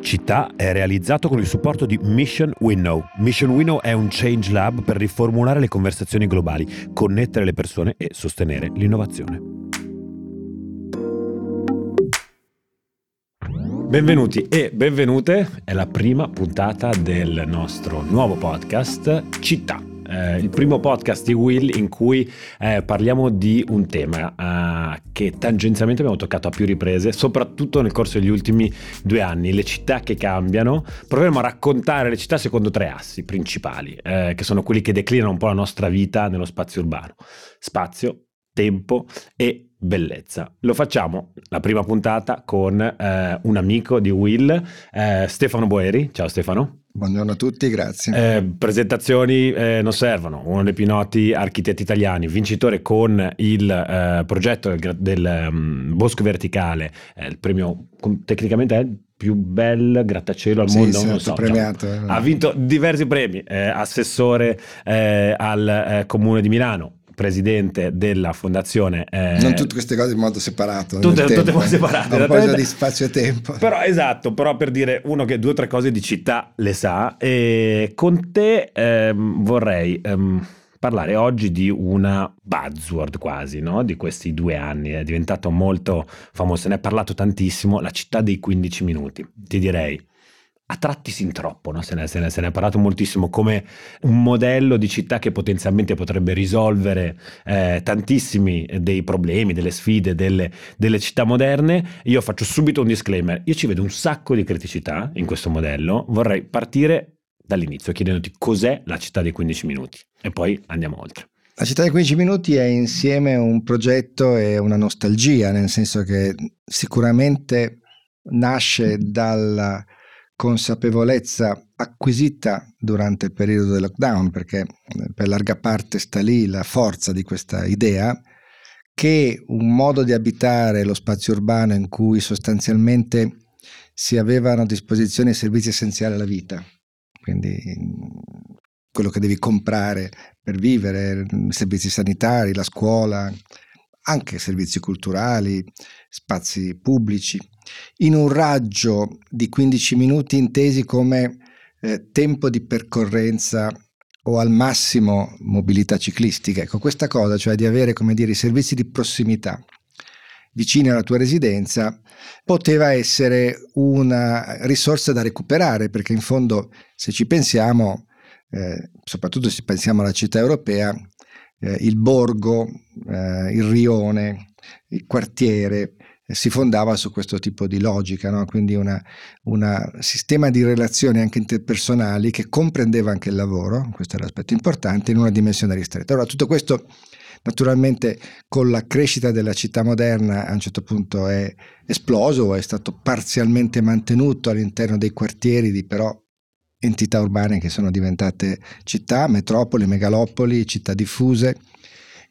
Città è realizzato con il supporto di Mission Winnow. Mission Winnow è un change lab per riformulare le conversazioni globali, connettere le persone e sostenere l'innovazione. Benvenuti e benvenute, è la prima puntata del nostro nuovo podcast Città eh, il primo podcast di Will in cui eh, parliamo di un tema eh, che tangenzialmente abbiamo toccato a più riprese, soprattutto nel corso degli ultimi due anni, le città che cambiano. Proveremo a raccontare le città secondo tre assi principali, eh, che sono quelli che declinano un po' la nostra vita nello spazio urbano. Spazio, tempo e bellezza. Lo facciamo la prima puntata con eh, un amico di Will, eh, Stefano Boeri. Ciao Stefano. Buongiorno a tutti, grazie. Eh, presentazioni eh, non servono, uno dei più noti architetti italiani, vincitore con il eh, progetto del, del um, Bosco Verticale, il premio tecnicamente è il più bel grattacielo al sì, mondo, sì, non so, premiato, cioè, ha vinto diversi premi, eh, assessore eh, al eh, comune di Milano, presidente della fondazione. Eh, non tutte queste cose in modo separato. Tutte, tutte cose separate. Un po' di spazio e tempo. Però esatto, però per dire uno che due o tre cose di città le sa. E con te ehm, vorrei... Ehm, parlare oggi di una buzzword quasi, no? di questi due anni, è diventato molto famoso, ne è parlato tantissimo, la città dei 15 minuti. Ti direi, a tratti sin troppo, no? se, ne, se, ne, se, ne, è parlato moltissimo come un modello di città che potenzialmente potrebbe risolvere eh, tantissimi dei problemi, delle sfide delle, delle, città moderne. Io faccio subito un disclaimer, io ci vedo un sacco di criticità in questo modello, vorrei partire dall'inizio chiedendoti cos'è la città dei 15 minuti e poi andiamo oltre. La città dei 15 minuti è insieme un progetto e una nostalgia, nel senso che sicuramente nasce dalla consapevolezza acquisita durante il periodo del lockdown, perché eh, per larga parte sta lì la forza di questa idea, che un modo di abitare lo spazio urbano in cui sostanzialmente si avevano a disposizione i servizi essenziali alla vita, quindi quello che devi comprare per vivere, i servizi sanitari, la scuola, anche servizi culturali, spazi pubblici, in un raggio di 15 minuti intesi come eh, tempo di percorrenza o al massimo mobilità ciclistica. Ecco, questa cosa, cioè di avere, come dire, i servizi di prossimità vicini alla tua residenza, poteva essere una risorsa da recuperare, perché in fondo, se ci pensiamo, eh, soprattutto se pensiamo alla città europea, eh, il borgo, eh, il rione, il quartiere si fondava su questo tipo di logica, no? quindi un sistema di relazioni anche interpersonali che comprendeva anche il lavoro, questo è l'aspetto importante, in una dimensione ristretta. Allora tutto questo naturalmente con la crescita della città moderna a un certo punto è esploso, è stato parzialmente mantenuto all'interno dei quartieri di però entità urbane che sono diventate città, metropoli, megalopoli, città diffuse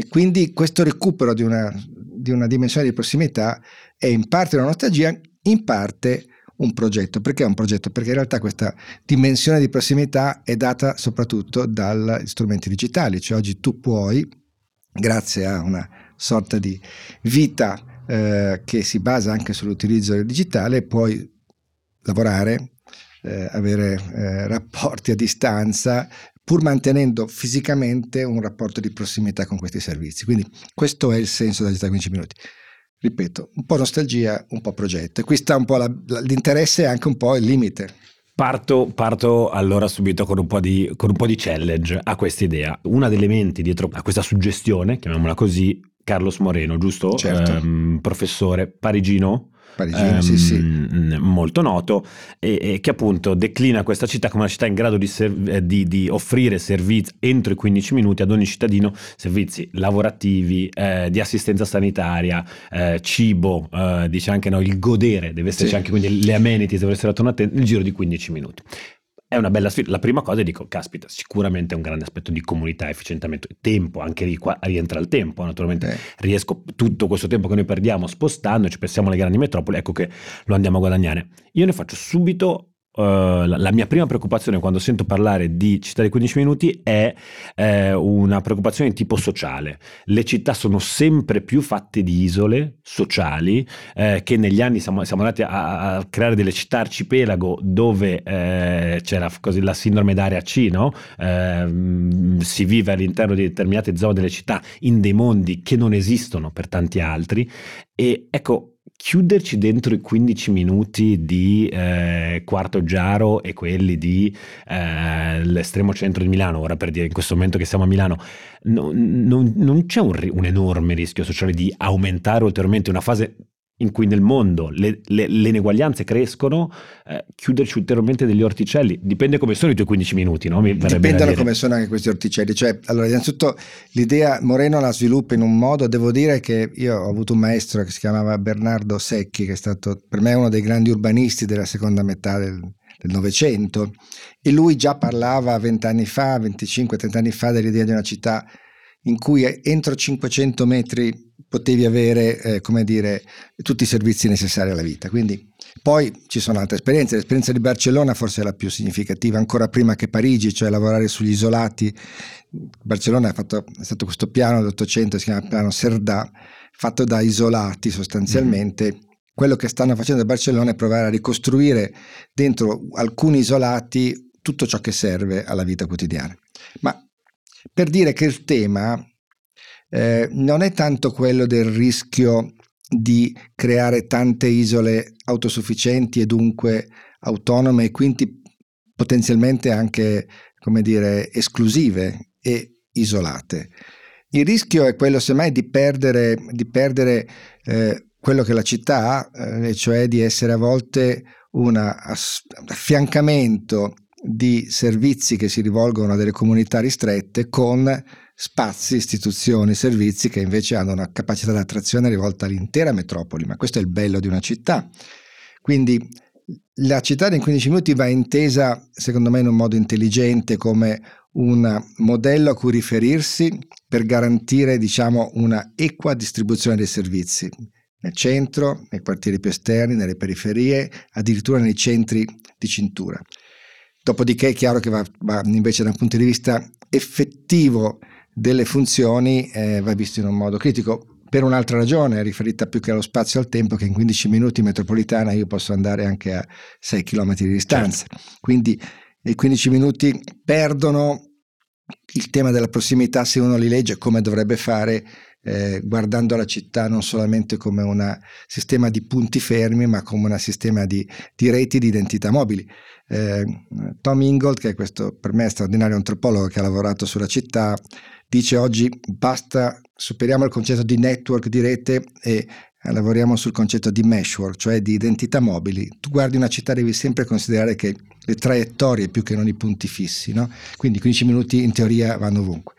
e quindi questo recupero di una, di una dimensione di prossimità è in parte una nostalgia, in parte un progetto. Perché è un progetto? Perché in realtà questa dimensione di prossimità è data soprattutto dagli strumenti digitali, cioè oggi tu puoi, grazie a una sorta di vita eh, che si basa anche sull'utilizzo del digitale, puoi lavorare, eh, avere eh, rapporti a distanza, pur mantenendo fisicamente un rapporto di prossimità con questi servizi. Quindi questo è il senso della città 15 minuti. Ripeto, un po' nostalgia, un po' progetto. E qui sta un po' la, l'interesse e anche un po' il limite. Parto, parto, allora subito con un, di, con un po' di challenge a questa idea. Uno degli elementi dietro a questa suggestione, chiamiamola così, Carlos Moreno, giusto? Certo. Um, professore parigino Parigino, um, sì, sì. Ehm, molto noto, e, e, che appunto declina questa città come una città in grado di, ser- di, di, offrire servizi entro i 15 minuti ad ogni cittadino, servizi lavorativi, eh, di assistenza sanitaria, eh, cibo, eh, dice anche no, il godere, deve esserci sì. anche quindi le amenities devono essere tornate nel giro di 15 minuti è una bella sfida. La prima cosa dico, caspita, sicuramente è un grande aspetto di comunità, efficientamento, tempo, anche lì qua rientra il tempo, naturalmente eh. riesco tutto questo tempo che noi perdiamo spostandoci, pensiamo alle grandi metropoli, ecco che lo andiamo a guadagnare. Io ne faccio subito Uh, la mia prima preoccupazione quando sento parlare di città di 15 minuti è eh, una preoccupazione di tipo sociale. Le città sono sempre più fatte di isole sociali eh, che negli anni siamo, siamo andati a, a, creare delle città arcipelago dove eh, c'era così la sindrome d'area C, no? Ehm, si vive all'interno di determinate zone delle città in dei mondi che non esistono per tanti altri e ecco chiuderci dentro i 15 minuti di eh, Quarto Giaro e quelli di eh, l'estremo centro di Milano, ora per dire in questo momento che siamo a Milano, no, non, non, c'è un, un, enorme rischio sociale di aumentare ulteriormente una fase in cui nel mondo le, le, le ineguaglianze crescono, eh, chiuderci ulteriormente degli orticelli. Dipende come sono i tuoi 15 minuti, no? Mi Dipendono come sono anche questi orticelli. Cioè, allora, innanzitutto l'idea Moreno la sviluppa in un modo, devo dire che io ho avuto un maestro che si chiamava Bernardo Secchi, che è stato per me uno dei grandi urbanisti della seconda metà del Novecento, e lui già parlava vent'anni fa, 25-30 anni fa, dell'idea di una città in cui entro 500 metri potevi avere, eh, come dire, tutti i servizi necessari alla vita. Quindi poi ci sono altre esperienze, l'esperienza di Barcellona forse è la più significativa, ancora prima che Parigi, cioè lavorare sugli isolati. Barcellona è, fatto, è stato questo piano dell'Ottocento, si chiama piano Serdà, fatto da isolati sostanzialmente. Mm-hmm. Quello che stanno facendo a Barcellona è provare a ricostruire dentro alcuni isolati tutto ciò che serve alla vita quotidiana. Ma per dire che il tema eh, non è tanto quello del rischio di creare tante isole autosufficienti e dunque autonome e quindi potenzialmente anche, come dire, esclusive e isolate. Il rischio è quello semmai di perdere, di perdere eh, quello che la città ha, eh, cioè di essere a volte un affiancamento di servizi che si rivolgono a delle comunità ristrette con spazi, istituzioni, servizi che invece hanno una capacità di attrazione rivolta all'intera metropoli, ma questo è il bello di una città. Quindi la città dei 15 minuti va intesa, secondo me, in un modo intelligente come un modello a cui riferirsi per garantire, diciamo, una equa distribuzione dei servizi nel centro, nei quartieri più esterni, nelle periferie, addirittura nei centri di cintura. Dopodiché è chiaro che va, va invece da un punto di vista effettivo delle funzioni eh, va visto in un modo critico. Per un'altra ragione, riferita più che allo spazio e al tempo, che in 15 minuti in metropolitana io posso andare anche a 6 km di distanza. Certo. Quindi i 15 minuti perdono il tema della prossimità se uno li legge come dovrebbe fare eh, guardando la città non solamente come un sistema di punti fermi, ma come un sistema di, di reti di identità mobili. Eh, Tom Ingold, che è questo per me straordinario antropologo che ha lavorato sulla città, dice oggi basta, superiamo il concetto di network di rete e lavoriamo sul concetto di meshwork, cioè di identità mobili. Tu guardi una città, devi sempre considerare che le traiettorie più che non i punti fissi, no? quindi 15 minuti in teoria vanno ovunque.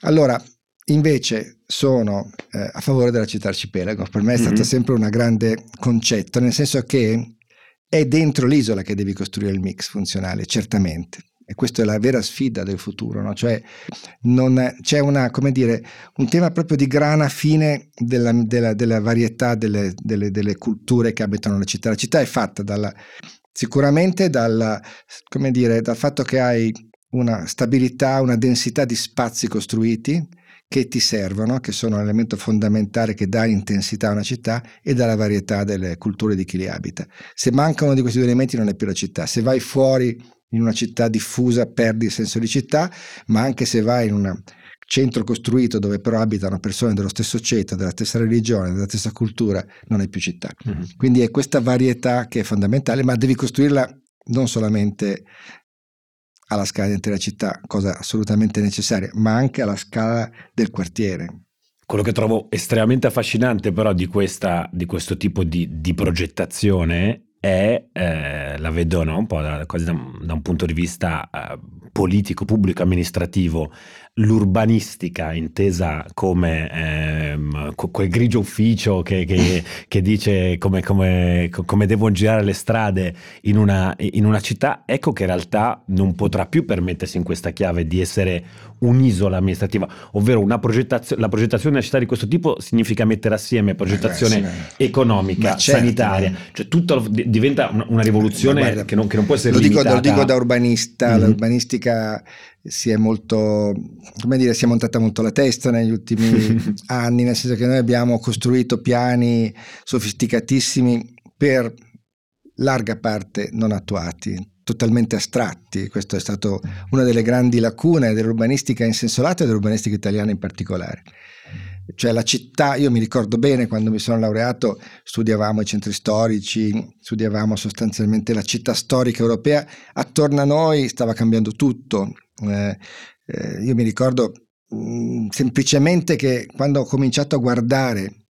Allora, invece sono eh, a favore della città arcipelago. Per me è stato mm-hmm. sempre un grande concetto, nel senso che è dentro l'isola che devi costruire il mix funzionale, certamente. E questa è la vera sfida del futuro, no? cioè non, c'è una, dire, un tema proprio di grana fine della, della, della varietà delle, delle, delle, culture che abitano la città. La città è fatta dalla, sicuramente dalla, dire, dal fatto che hai una stabilità, una densità di spazi costruiti, che ti servono, che sono un elemento fondamentale che dà intensità a una città e dalla varietà delle culture di chi li abita. Se mancano di questi due elementi non è più la città. Se vai fuori in una città diffusa perdi il senso di città, ma anche se vai in un centro costruito dove però abitano persone dello stesso ceto, della stessa religione, della stessa cultura, non è più città. Mm-hmm. Quindi è questa varietà che è fondamentale, ma devi costruirla non solamente alla scala dell'intera città, cosa assolutamente necessaria, ma anche alla scala del quartiere. Quello che trovo estremamente affascinante però di, questa, di questo tipo di, di progettazione è, eh, la vedo no? un po' da, da, da, un punto di vista eh, politico, pubblico, amministrativo, l'urbanistica intesa come ehm, quel grigio ufficio che, che, che dice come, come, come, devono girare le strade in una, in una, città, ecco che in realtà non potrà più permettersi in questa chiave di essere un'isola amministrativa, ovvero una progettazione, la progettazione di una città di questo tipo significa mettere assieme progettazione eh, economica, certo, sanitaria, cioè tutto diventa una, rivoluzione guarda, che, non, che, non, può essere lo dico, lo dico da urbanista, mm-hmm. l'urbanistica si è molto, come dire, si è montata molto la testa negli ultimi anni, nel senso che noi abbiamo costruito piani sofisticatissimi per larga parte non attuati, totalmente astratti. Questa è stata una delle grandi lacune dell'urbanistica in senso lato e dell'urbanistica italiana in particolare. Cioè la città, io mi ricordo bene quando mi sono laureato, studiavamo i centri storici, studiavamo sostanzialmente la città storica europea, attorno a noi stava cambiando tutto, io mi ricordo mh, mm, semplicemente che quando ho cominciato a guardare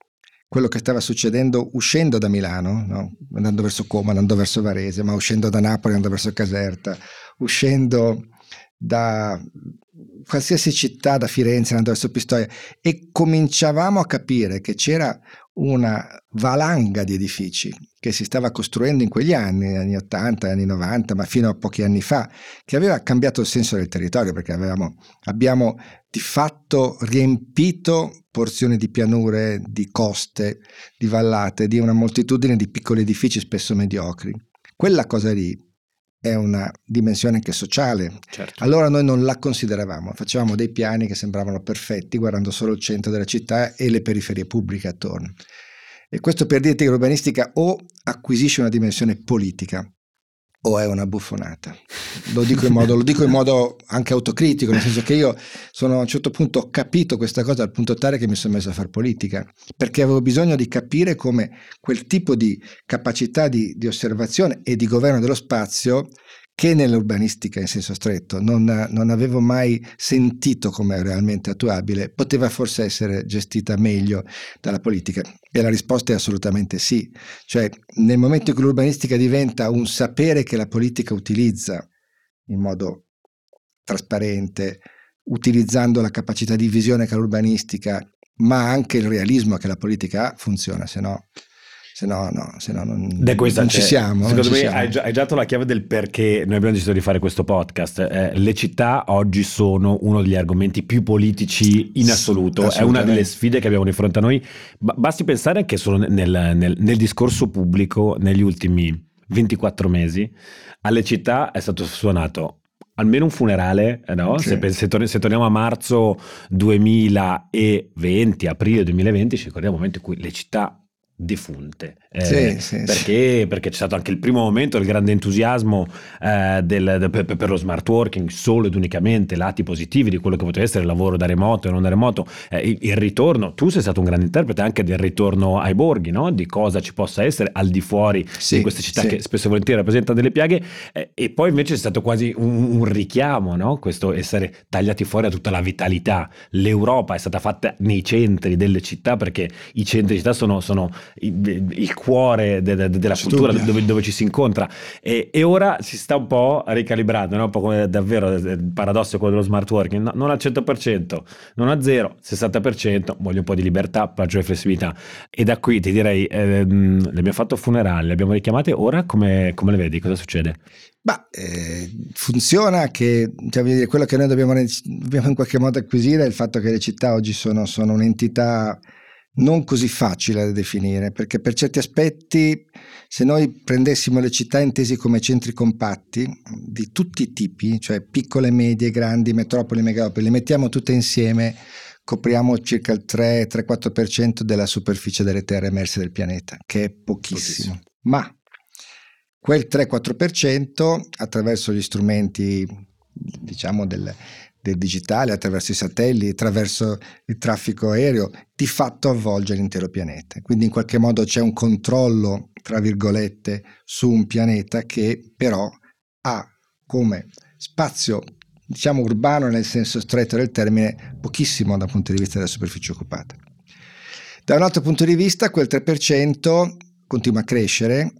quello che stava succedendo uscendo da Milano, no? andando verso Como, andando verso Varese, ma uscendo da Napoli, andando verso Caserta, uscendo da qualsiasi città, da Firenze, andando verso Pistoia, e cominciavamo a capire che c'era una valanga di edifici che si stava costruendo in quegli anni, anni 80, anni 90, ma fino a pochi anni fa, che aveva cambiato il senso del territorio perché avevamo, abbiamo di fatto riempito porzioni di pianure, di coste, di vallate, di una moltitudine di piccoli edifici spesso mediocri. Quella cosa lì è una dimensione anche sociale. Certo. Allora noi non la consideravamo, facevamo dei piani che sembravano perfetti guardando solo il centro della città e le periferie pubbliche attorno. E questo per dirti che l'urbanistica o acquisisce una dimensione politica o è una buffonata. Lo dico, in modo, dico in modo anche autocritico, nel senso che io sono, a un certo punto ho capito questa cosa al punto tale che mi sono messo a fare politica, perché avevo bisogno di capire come quel tipo di capacità di, di osservazione e di governo dello spazio che nell'urbanistica in senso stretto non, non, avevo mai sentito come realmente attuabile, poteva forse essere gestita meglio dalla politica? E la risposta è assolutamente sì. Cioè, nel momento in cui l'urbanistica diventa un sapere che la politica utilizza in modo trasparente, utilizzando la capacità di visione che ha l'urbanistica, ma anche il realismo che la politica ha, funziona, se no se no, no, se no non, non ci siamo. Secondo ci me siamo. Hai, già, hai già dato la chiave del perché noi abbiamo deciso di fare questo podcast. Eh, le città oggi sono uno degli argomenti più politici in assoluto, è una delle sfide che abbiamo di fronte a noi. basti pensare che solo nel, nel, nel discorso pubblico negli ultimi 24 mesi alle città è stato suonato almeno un funerale, eh, no? Sì. Se, se, se, torniamo a marzo 2020, aprile 2020, ci ricordiamo il momento in cui le città defunte eh, sì, sì, perché, sì. perché, c'è stato anche il primo momento il grande entusiasmo eh, del, de, per, per, lo smart working solo ed unicamente lati positivi di quello che poteva essere il lavoro da remoto e non da remoto eh, il, il, ritorno tu sei stato un grande interprete anche del ritorno ai borghi no? di cosa ci possa essere al di fuori di queste città che spesso e volentieri rappresentano delle piaghe eh, e poi invece c'è stato quasi un, un richiamo no? questo essere tagliati fuori a tutta la vitalità l'Europa è stata fatta nei centri delle città perché i centri di città sono, sono il cuore de, de, della cultura dove, dove, ci si incontra. E, e, ora si sta un po' ricalibrando, no? un po' come davvero il paradosso quello dello smart working, no, non al 100%, non a zero, 60%, voglio un po' di libertà, maggiore flessibilità. E da qui ti direi, ehm, le abbiamo fatto funerali, le abbiamo richiamate, ora come, come le vedi, cosa succede? Bah, eh, funziona che cioè, quello che noi dobbiamo, dobbiamo, in qualche modo acquisire è il fatto che le città oggi sono, sono un'entità non così facile da definire, perché per certi aspetti, se noi prendessimo le città intesi come centri compatti di tutti i tipi, cioè piccole, medie, grandi, metropoli, megalopoli, le mettiamo tutte insieme, copriamo circa il 3-4% della superficie delle terre emerse del pianeta, che è pochissimo. pochissimo. Ma quel 3-4% attraverso gli strumenti diciamo del, del digitale, attraverso i satelliti, attraverso il traffico aereo, di fatto avvolge l'intero pianeta. Quindi in qualche modo c'è un controllo, tra virgolette, su un pianeta che però ha come spazio, diciamo urbano nel senso stretto del termine, pochissimo dal punto di vista della superficie occupata. Da un altro punto di vista, quel 3% continua a crescere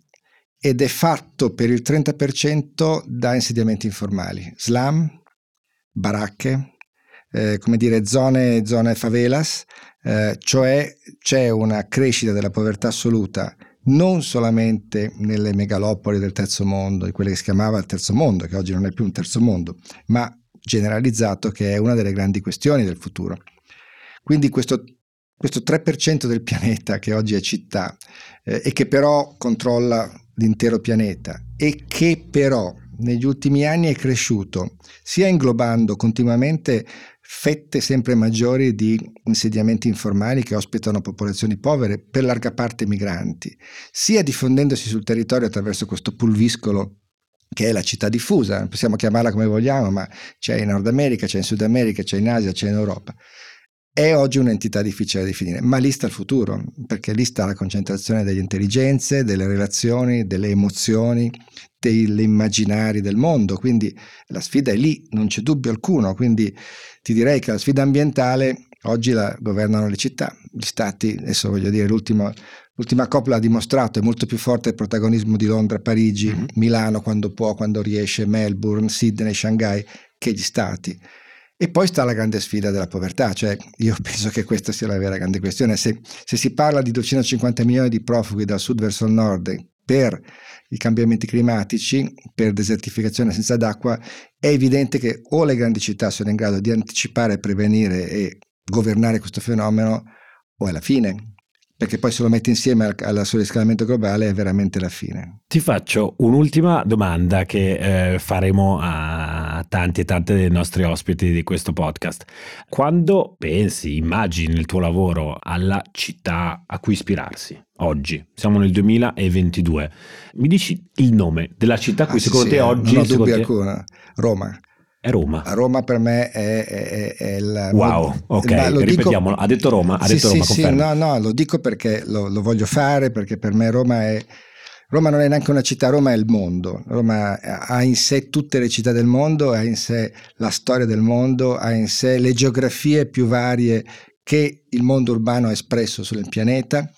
ed è fatto per il 30% da insediamenti informali, slam, baracche, eh, come dire, zone, zone favelas, eh, cioè c'è una crescita della povertà assoluta non solamente nelle megalopoli del terzo mondo, di quelle che si chiamava il terzo mondo, che oggi non è più un terzo mondo, ma generalizzato che è una delle grandi questioni del futuro. Quindi questo, questo 3% del pianeta che oggi è città eh, e che però controlla l'intero pianeta e che però negli ultimi anni è cresciuto sia inglobando continuamente fette sempre maggiori di insediamenti informali che ospitano popolazioni povere, per larga parte migranti, sia diffondendosi sul territorio attraverso questo pulviscolo che è la città diffusa, possiamo chiamarla come vogliamo, ma c'è in Nord America, c'è in Sud America, c'è in Asia, c'è in Europa. È oggi un'entità difficile da definire, ma lì sta il futuro, perché lì sta la concentrazione delle intelligenze, delle relazioni, delle emozioni, degli immaginari del mondo, quindi la sfida è lì, non c'è dubbio alcuno, quindi ti direi che la sfida ambientale oggi la governano le città, gli stati, adesso voglio dire l'ultima, l'ultima COP l'ha dimostrato, è molto più forte il protagonismo di Londra, Parigi, mm-hmm. Milano quando può, quando riesce, Melbourne, Sydney, Shanghai, che gli stati. E poi sta la grande sfida della povertà, cioè io penso che questa sia la vera grande questione. Se, se si parla di 250 milioni di profughi dal sud verso il nord per i cambiamenti climatici, per desertificazione senza d'acqua, è evidente che o le grandi città sono in grado di anticipare, prevenire e governare questo fenomeno, o è la fine perché poi se lo metti insieme al, al surriscaldamento globale è veramente la fine. Ti faccio un'ultima domanda che eh, faremo a tanti e tante dei nostri ospiti di questo podcast. Quando pensi, immagini il tuo lavoro alla città a cui ispirarsi, oggi, siamo nel 2022, mi dici il nome della città a cui ah, secondo sì, te sì, oggi... Non ho dubbio alcuno, Roma. È Roma. Roma per me è, è, è il... Wow, ok, lo ripetiamolo. Dico, ha detto Roma, ha sì, detto Roma, sì, sì, no, no, lo dico perché lo, lo, voglio fare, perché per me Roma è... Roma non è neanche una città, Roma è il mondo. Roma ha in sé tutte le città del mondo, ha in sé la storia del mondo, ha in sé le geografie più varie che il mondo urbano ha espresso sul pianeta.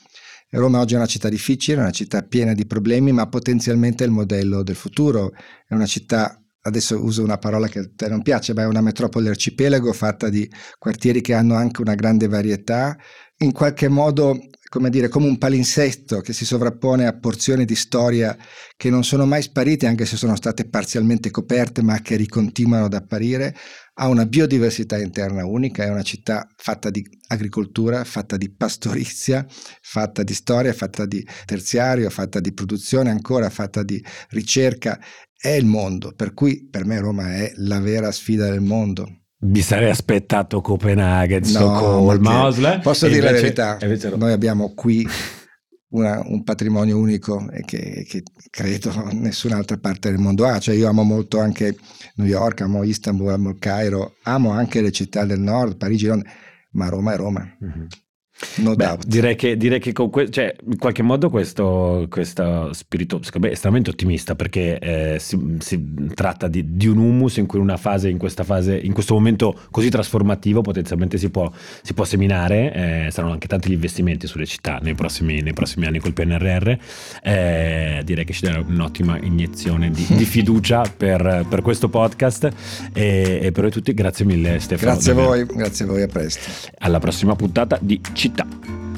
Roma oggi è una città difficile, una città piena di problemi, ma potenzialmente è il modello del futuro. È una città adesso uso una parola che a te non piace, ma è una metropoli arcipelago fatta di quartieri che hanno anche una grande varietà, in qualche modo come dire, come un palinsesto che si sovrappone a porzioni di storia che non sono mai sparite, anche se sono state parzialmente coperte, ma che ricontinuano ad apparire, ha una biodiversità interna unica, è una città fatta di agricoltura, fatta di pastorizia, fatta di storia, fatta di terziario, fatta di produzione ancora, fatta di ricerca è il mondo, per cui per me Roma è la vera sfida del mondo. Mi sarei aspettato Copenaghen, Stoccolma, no, Oslo. Posso dire invece, la verità, noi abbiamo qui una, un patrimonio unico che, che, credo nessun'altra parte del mondo ha. Cioè io amo molto anche New York, amo Istanbul, amo il Cairo, amo anche le città del nord, Parigi, ma Roma è Roma. Mm-hmm. No Beh, direi che, direi che con que- cioè, in qualche modo questo, questo spirito secondo me, è estremamente ottimista perché eh, si, si, tratta di, di, un humus in cui una fase, in questa fase, in questo momento così trasformativo potenzialmente si può, si può seminare, eh, saranno anche tanti gli investimenti sulle città nei prossimi, nei prossimi anni col PNRR, eh, direi che ci darà un'ottima iniezione di, di fiducia per, per, questo podcast e, e per voi tutti grazie mille Stefano. Grazie a voi, grazie a voi, a presto. Alla prossima puntata di Città Chitta.